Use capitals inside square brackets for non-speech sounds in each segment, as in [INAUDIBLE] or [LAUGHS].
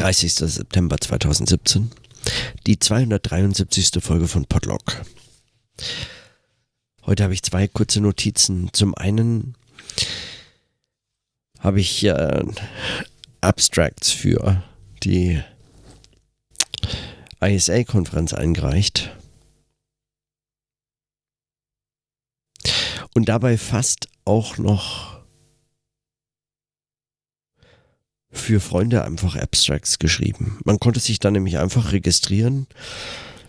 30. September 2017. Die 273. Folge von Podlog. Heute habe ich zwei kurze Notizen. Zum einen habe ich äh, Abstracts für die ISA-Konferenz eingereicht. Und dabei fast auch noch für Freunde einfach Abstracts geschrieben. Man konnte sich dann nämlich einfach registrieren,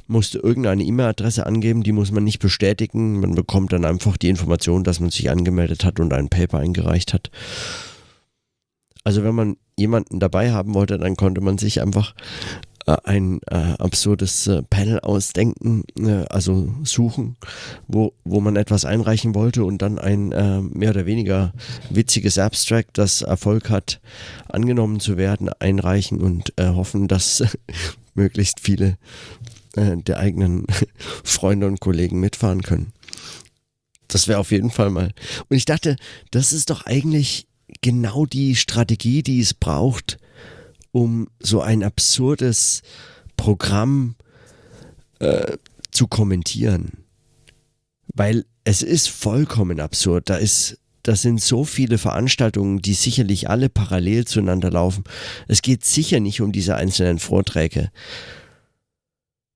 musste irgendeine E-Mail-Adresse angeben, die muss man nicht bestätigen. Man bekommt dann einfach die Information, dass man sich angemeldet hat und ein Paper eingereicht hat. Also wenn man jemanden dabei haben wollte, dann konnte man sich einfach ein äh, absurdes äh, Panel ausdenken, äh, also suchen, wo, wo man etwas einreichen wollte und dann ein äh, mehr oder weniger witziges Abstract, das Erfolg hat, angenommen zu werden, einreichen und äh, hoffen, dass [LAUGHS] möglichst viele der eigenen [LAUGHS] Freunde und Kollegen mitfahren können. Das wäre auf jeden Fall mal. Und ich dachte, das ist doch eigentlich genau die Strategie, die es braucht, um so ein absurdes Programm äh, zu kommentieren. Weil es ist vollkommen absurd. Da ist das sind so viele Veranstaltungen, die sicherlich alle parallel zueinander laufen. Es geht sicher nicht um diese einzelnen Vorträge.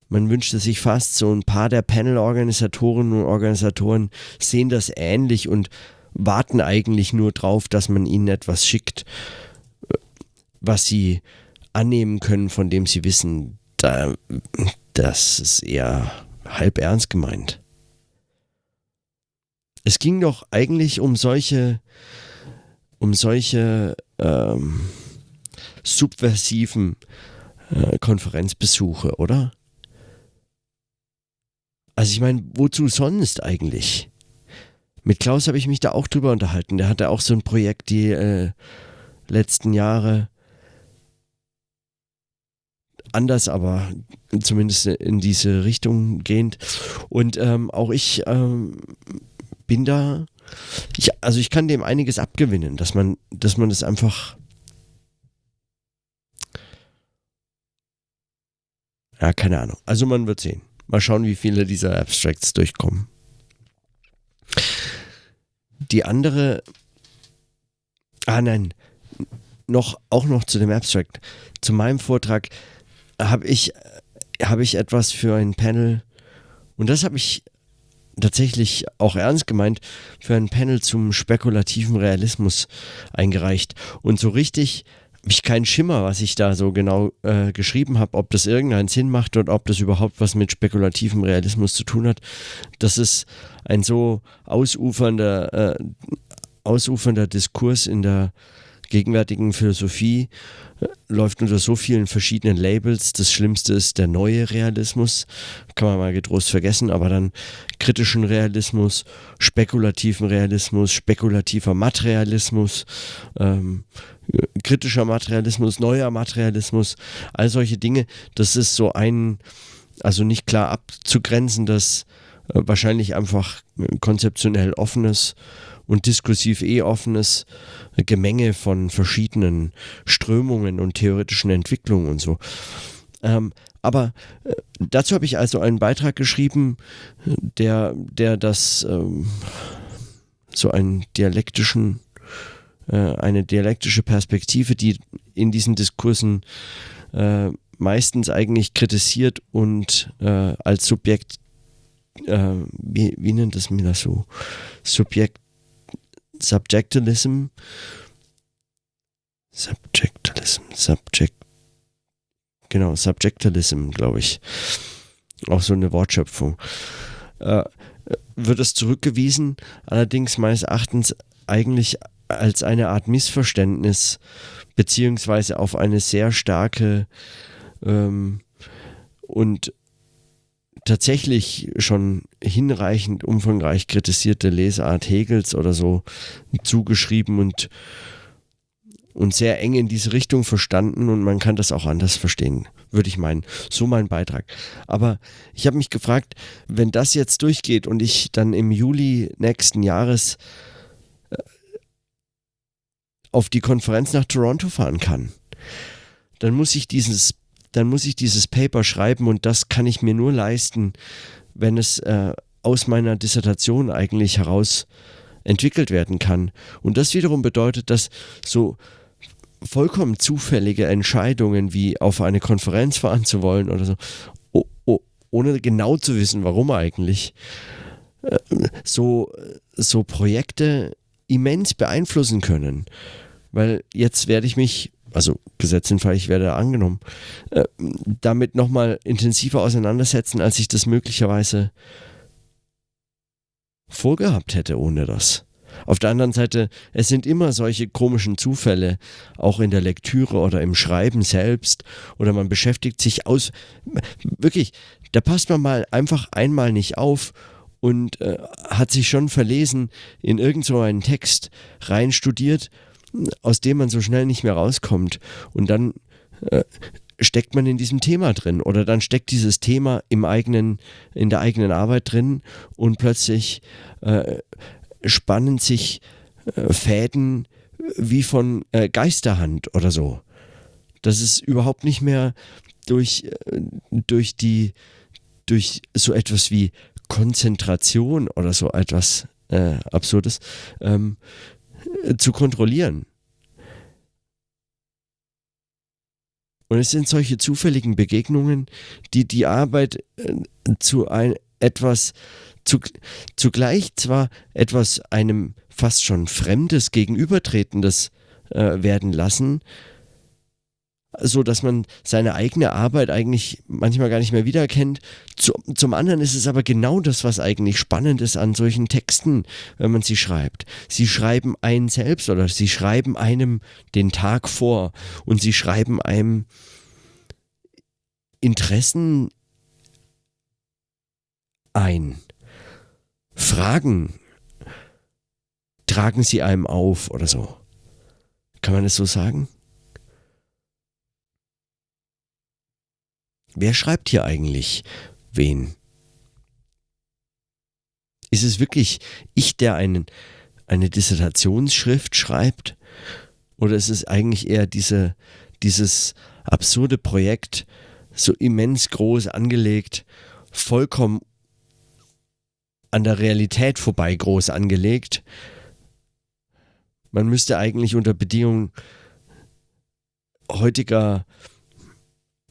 Man wünschte sich fast, so ein paar der Panel-Organisatoren und Organisatoren sehen das ähnlich und warten eigentlich nur drauf, dass man ihnen etwas schickt was sie annehmen können, von dem sie wissen, da, das ist eher halb ernst gemeint. Es ging doch eigentlich um solche, um solche ähm, subversiven äh, Konferenzbesuche, oder? Also ich meine, wozu sonst eigentlich? Mit Klaus habe ich mich da auch drüber unterhalten. Der hatte auch so ein Projekt die äh, letzten Jahre anders, aber zumindest in diese Richtung gehend. Und ähm, auch ich ähm, bin da, ich, also ich kann dem einiges abgewinnen, dass man, dass man das einfach Ja, keine Ahnung. Also man wird sehen. Mal schauen, wie viele dieser Abstracts durchkommen. Die andere. Ah nein. Noch, auch noch zu dem Abstract. Zu meinem Vortrag habe ich, hab ich etwas für ein Panel, und das habe ich tatsächlich auch ernst gemeint, für ein Panel zum spekulativen Realismus eingereicht. Und so richtig habe ich keinen Schimmer, was ich da so genau äh, geschrieben habe, ob das irgendeinen Sinn macht und ob das überhaupt was mit spekulativem Realismus zu tun hat. Das ist ein so ausufernder, äh, ausufernder Diskurs in der gegenwärtigen Philosophie äh, läuft unter so vielen verschiedenen Labels. Das Schlimmste ist der neue Realismus, kann man mal getrost vergessen, aber dann kritischen Realismus, spekulativen Realismus, spekulativer Materialismus, ähm, kritischer Materialismus, neuer Materialismus, all solche Dinge. Das ist so ein, also nicht klar abzugrenzen, das äh, wahrscheinlich einfach konzeptionell offenes und diskursiv eh offenes Gemenge von verschiedenen Strömungen und theoretischen Entwicklungen und so. Ähm, aber äh, dazu habe ich also einen Beitrag geschrieben, der, der das ähm, so einen dialektischen, äh, eine dialektische Perspektive, die in diesen Diskursen äh, meistens eigentlich kritisiert und äh, als Subjekt, äh, wie, wie nennt das mir das so? Subjekt Subjectalism. Subjectalism, Subject. Genau, Subjectalism, glaube ich. Auch so eine Wortschöpfung. Äh, wird es zurückgewiesen, allerdings meines Erachtens eigentlich als eine Art Missverständnis, beziehungsweise auf eine sehr starke ähm, und tatsächlich schon hinreichend umfangreich kritisierte Lesart Hegels oder so zugeschrieben und, und sehr eng in diese Richtung verstanden und man kann das auch anders verstehen, würde ich meinen. So mein Beitrag. Aber ich habe mich gefragt, wenn das jetzt durchgeht und ich dann im Juli nächsten Jahres äh, auf die Konferenz nach Toronto fahren kann, dann muss ich dieses, dann muss ich dieses Paper schreiben und das kann ich mir nur leisten, wenn es äh, aus meiner Dissertation eigentlich heraus entwickelt werden kann. Und das wiederum bedeutet, dass so vollkommen zufällige Entscheidungen wie auf eine Konferenz fahren zu wollen oder so, ohne genau zu wissen, warum eigentlich, äh, so, so Projekte immens beeinflussen können. Weil jetzt werde ich mich, also Gesetz in Fall, ich werde angenommen, äh, damit nochmal intensiver auseinandersetzen, als ich das möglicherweise vorgehabt hätte ohne das. Auf der anderen Seite, es sind immer solche komischen Zufälle, auch in der Lektüre oder im Schreiben selbst, oder man beschäftigt sich aus. Wirklich, da passt man mal einfach einmal nicht auf und äh, hat sich schon verlesen in irgend so einen Text rein studiert, aus dem man so schnell nicht mehr rauskommt. Und dann äh, steckt man in diesem Thema drin oder dann steckt dieses Thema im eigenen, in der eigenen Arbeit drin und plötzlich äh, spannen sich äh, Fäden wie von äh, Geisterhand oder so. Das ist überhaupt nicht mehr durch, äh, durch die durch so etwas wie Konzentration oder so etwas äh, Absurdes ähm, zu kontrollieren. Und es sind solche zufälligen Begegnungen, die die Arbeit äh, zu ein, etwas, zu, zugleich zwar etwas einem fast schon Fremdes Gegenübertretendes äh, werden lassen, so dass man seine eigene Arbeit eigentlich manchmal gar nicht mehr wiedererkennt. zum anderen ist es aber genau das, was eigentlich spannend ist an solchen Texten, wenn man sie schreibt. Sie schreiben einen selbst oder sie schreiben einem den Tag vor und sie schreiben einem Interessen ein. Fragen tragen sie einem auf oder so. Kann man es so sagen? Wer schreibt hier eigentlich wen? Ist es wirklich ich, der einen, eine Dissertationsschrift schreibt? Oder ist es eigentlich eher diese, dieses absurde Projekt, so immens groß angelegt, vollkommen an der Realität vorbei groß angelegt? Man müsste eigentlich unter Bedingungen heutiger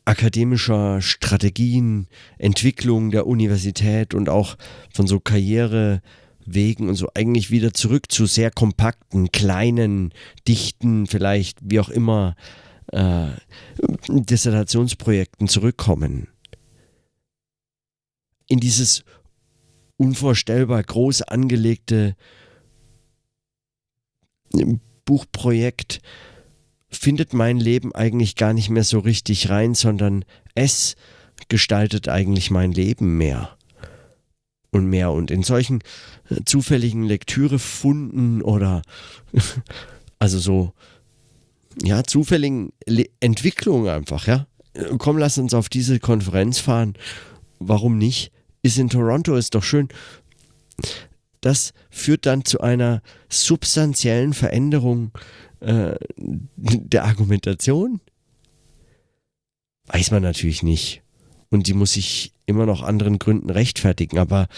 akademischer Strategien, Entwicklung der Universität und auch von so Karrierewegen und so eigentlich wieder zurück zu sehr kompakten, kleinen, dichten, vielleicht wie auch immer äh, Dissertationsprojekten zurückkommen. In dieses unvorstellbar groß angelegte Buchprojekt findet mein Leben eigentlich gar nicht mehr so richtig rein, sondern es gestaltet eigentlich mein Leben mehr und mehr. Und in solchen äh, zufälligen Lektürefunden oder [LAUGHS] also so, ja, zufälligen Le Entwicklungen einfach, ja. Komm, lass uns auf diese Konferenz fahren. Warum nicht? Ist in Toronto, ist doch schön. Das führt dann zu einer substanziellen Veränderung äh, der Argumentation? Weiß man natürlich nicht. Und die muss sich immer noch anderen Gründen rechtfertigen. Aber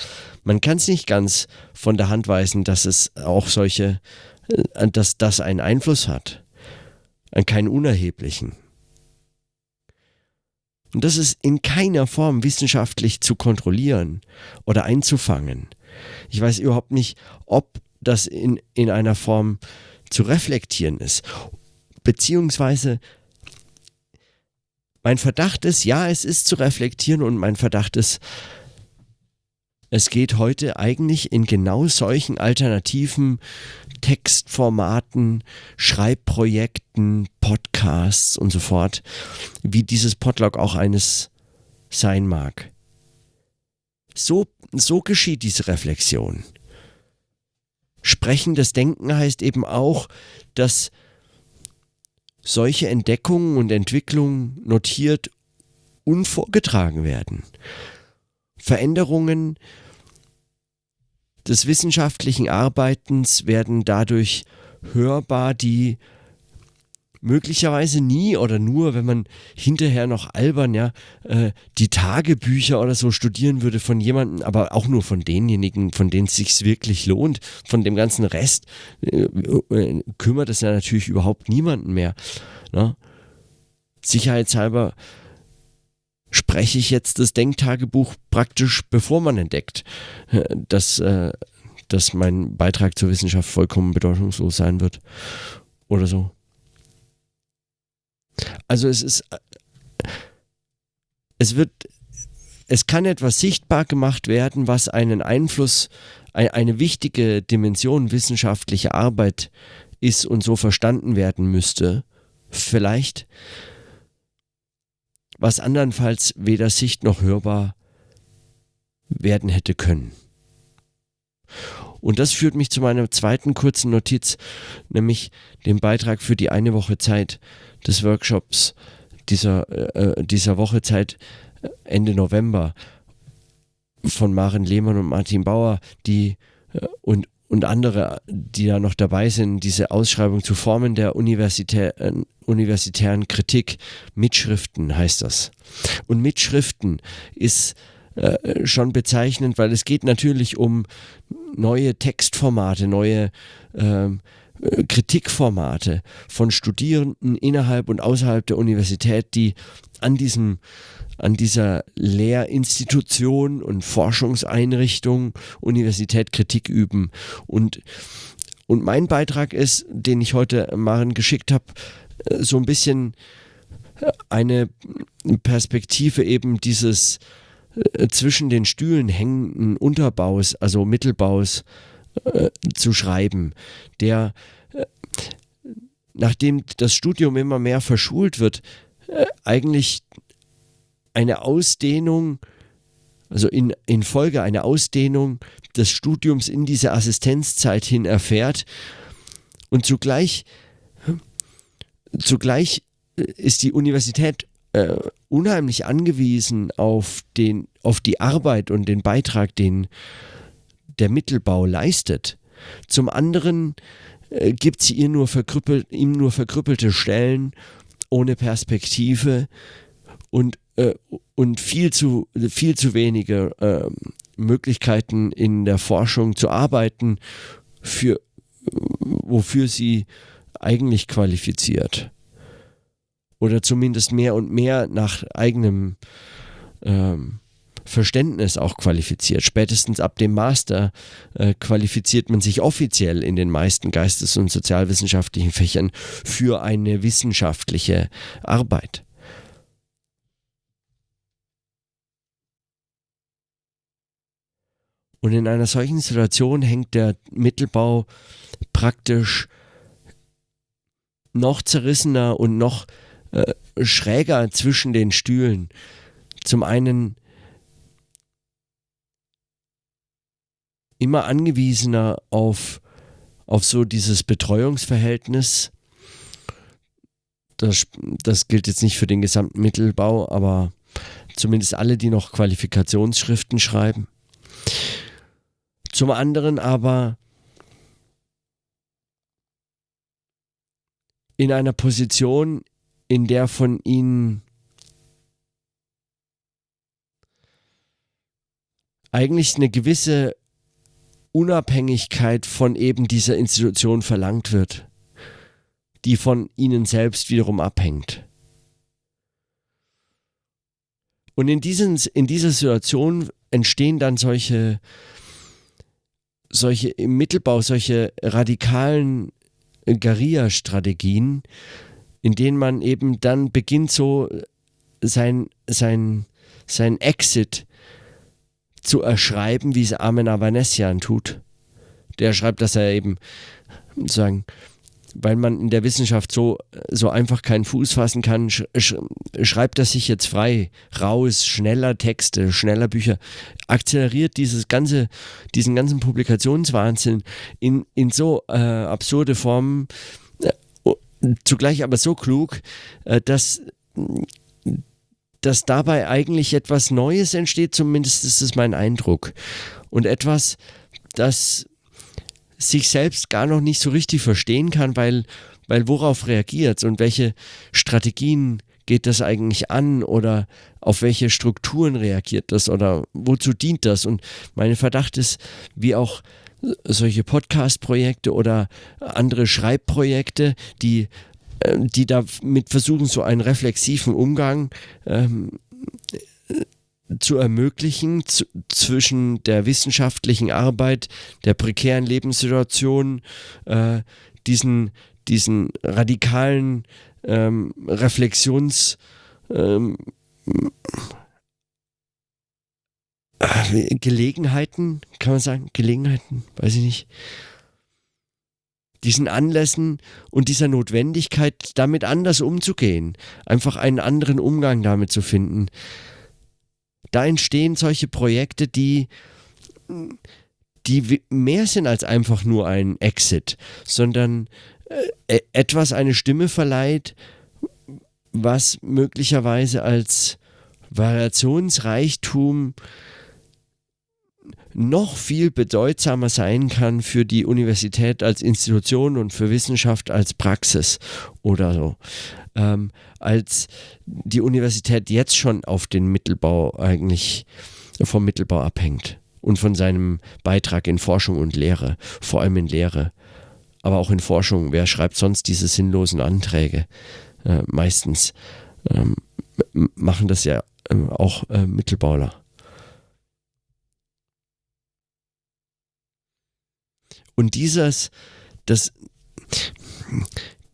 man kann es nicht ganz von der Hand weisen, dass es auch solche, äh, dass das einen Einfluss hat. An keinen unerheblichen. Und das ist in keiner Form wissenschaftlich zu kontrollieren oder einzufangen. Ich weiß überhaupt nicht, ob das in, in einer Form zu reflektieren ist. Beziehungsweise mein Verdacht ist, ja, es ist zu reflektieren und mein Verdacht ist, es geht heute eigentlich in genau solchen alternativen Textformaten, Schreibprojekten, Podcasts und so fort, wie dieses Podlog auch eines sein mag. So, so geschieht diese Reflexion. Sprechendes Denken heißt eben auch, dass solche Entdeckungen und Entwicklungen notiert und vorgetragen werden. Veränderungen des wissenschaftlichen Arbeitens werden dadurch hörbar, die möglicherweise nie oder nur, wenn man hinterher noch albern, ja, äh, die Tagebücher oder so studieren würde von jemandem, aber auch nur von denjenigen, von denen es sich wirklich lohnt. Von dem ganzen Rest äh, äh, kümmert es ja natürlich überhaupt niemanden mehr. Ne? Sicherheitshalber spreche ich jetzt das Denktagebuch praktisch, bevor man entdeckt, äh, dass, äh, dass mein Beitrag zur Wissenschaft vollkommen bedeutungslos sein wird. Oder so. Also es ist, es wird, es kann etwas sichtbar gemacht werden, was einen Einfluss, eine wichtige Dimension wissenschaftlicher Arbeit ist und so verstanden werden müsste. Vielleicht was andernfalls weder sicht noch hörbar werden hätte können. Und das führt mich zu meiner zweiten kurzen Notiz, nämlich dem Beitrag für die eine Woche Zeit des Workshops dieser, äh, dieser Woche Zeit äh, Ende November von Maren Lehmann und Martin Bauer, die äh, und, und andere, die da noch dabei sind, diese Ausschreibung zu Formen der Universitä äh, universitären Kritik. Mitschriften heißt das. Und Mitschriften ist äh, schon bezeichnend, weil es geht natürlich um neue Textformate, neue ähm, äh, Kritikformate von Studierenden innerhalb und außerhalb der Universität, die an diesem an dieser Lehrinstitution und Forschungseinrichtung Universität Kritik üben. Und, und mein Beitrag ist, den ich heute Maren geschickt habe, äh, so ein bisschen eine Perspektive eben dieses äh, zwischen den Stühlen hängenden Unterbaus, also Mittelbaus äh, zu schreiben, der äh, nachdem das Studium immer mehr verschult wird, äh, eigentlich eine Ausdehnung, also in, in Folge eine Ausdehnung des Studiums in diese Assistenzzeit hin erfährt. Und zugleich, zugleich äh, ist die Universität äh, unheimlich angewiesen auf, den, auf die Arbeit und den Beitrag, den der Mittelbau leistet. Zum anderen äh, gibt sie ihr nur ihm nur verkrüppelte Stellen ohne Perspektive und, äh, und viel, zu, viel zu wenige äh, Möglichkeiten in der Forschung zu arbeiten, für, wofür sie eigentlich qualifiziert oder zumindest mehr und mehr nach eigenem ähm, Verständnis auch qualifiziert. Spätestens ab dem Master äh, qualifiziert man sich offiziell in den meisten geistes- und sozialwissenschaftlichen Fächern für eine wissenschaftliche Arbeit. Und in einer solchen Situation hängt der Mittelbau praktisch noch zerrissener und noch äh, schräger zwischen den Stühlen. Zum einen immer angewiesener auf, auf so dieses Betreuungsverhältnis. Das, das gilt jetzt nicht für den gesamten Mittelbau, aber zumindest alle, die noch Qualifikationsschriften schreiben. Zum anderen aber in einer Position, in der von ihnen eigentlich eine gewisse Unabhängigkeit von eben dieser Institution verlangt wird, die von ihnen selbst wiederum abhängt. Und in, diesen, in dieser Situation entstehen dann solche, solche im Mittelbau, solche radikalen Guerilla-Strategien, in denen man eben dann beginnt, so sein, sein, sein Exit zu erschreiben, wie es Armen Avanesian tut. Der schreibt, dass er eben sagen, weil man in der Wissenschaft so, so einfach keinen Fuß fassen kann, sch schreibt er sich jetzt frei, raus, schneller Texte, schneller Bücher, akzeleriert dieses ganze, diesen ganzen Publikationswahnsinn in, in so äh, absurde Formen, zugleich aber so klug, äh, dass, dass dabei eigentlich etwas Neues entsteht, zumindest ist es mein Eindruck. Und etwas, das sich selbst gar noch nicht so richtig verstehen kann, weil, weil worauf reagiert und welche Strategien geht das eigentlich an oder auf welche Strukturen reagiert das oder wozu dient das? Und mein Verdacht ist, wie auch solche Podcast-Projekte oder andere Schreibprojekte, die, äh, die damit versuchen, so einen reflexiven Umgang ähm, zu ermöglichen zwischen der wissenschaftlichen Arbeit, der prekären Lebenssituation, äh, diesen, diesen radikalen ähm, Reflexions ähm, äh, Gelegenheiten, kann man sagen, Gelegenheiten, weiß ich nicht, diesen Anlässen und dieser Notwendigkeit, damit anders umzugehen, einfach einen anderen Umgang damit zu finden. Da entstehen solche Projekte, die, die mehr sind als einfach nur ein Exit, sondern äh, etwas eine Stimme verleiht, was möglicherweise als Variationsreichtum noch viel bedeutsamer sein kann für die Universität als Institution und für Wissenschaft als Praxis oder so, ähm, als die Universität jetzt schon auf den Mittelbau eigentlich vom Mittelbau abhängt und von seinem Beitrag in Forschung und Lehre, vor allem in Lehre, aber auch in Forschung. Wer schreibt sonst diese sinnlosen Anträge? Äh, meistens ähm, machen das ja äh, auch äh, Mittelbauler. Und dieses, das,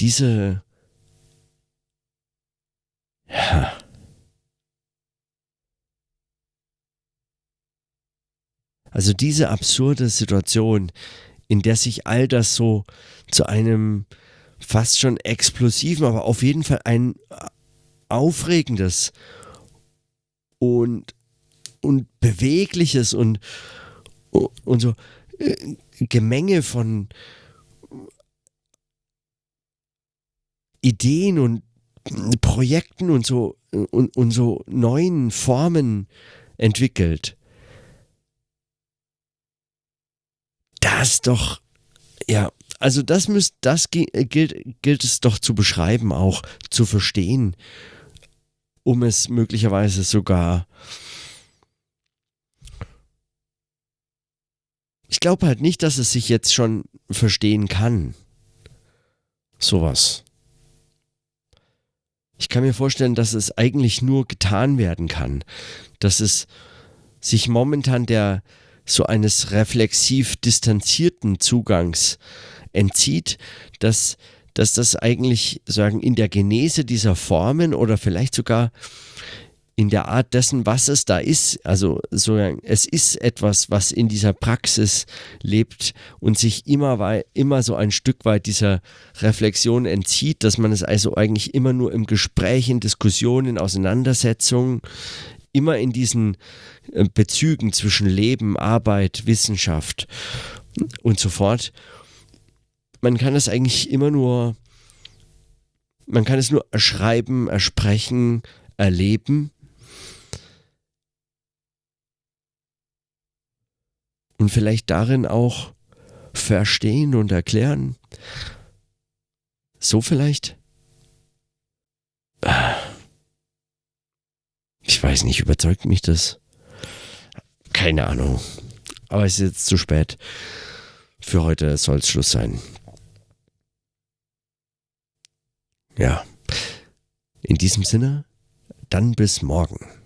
diese, ja, also diese absurde Situation, in der sich all das so zu einem fast schon explosiven, aber auf jeden Fall ein aufregendes und, und bewegliches und, und so äh, Gemenge von Ideen und Projekten und so und, und so neuen Formen entwickelt. Das doch, ja, also das müsst, das gilt, gilt es doch zu beschreiben, auch zu verstehen, um es möglicherweise sogar ich glaube halt nicht, dass es sich jetzt schon verstehen kann. Sowas. Ich kann mir vorstellen, dass es eigentlich nur getan werden kann. Dass es sich momentan der so eines reflexiv distanzierten Zugangs entzieht, dass, dass das eigentlich sagen in der Genese dieser Formen oder vielleicht sogar in der Art dessen, was es da ist. Also so, es ist etwas, was in dieser Praxis lebt und sich immer, immer so ein Stück weit dieser Reflexion entzieht, dass man es also eigentlich immer nur im Gespräch, in Diskussionen, in Auseinandersetzungen, immer in diesen äh, Bezügen zwischen Leben, Arbeit, Wissenschaft und so fort. Man kann es eigentlich immer nur, man kann es nur erschreiben, ersprechen, erleben und vielleicht darin auch verstehen und erklären. So vielleicht? Ich weiß nicht, überzeugt mich das? Keine Ahnung. Aber es ist jetzt zu spät. Für heute soll es Schluss sein. Ja. In diesem Sinne, dann bis morgen.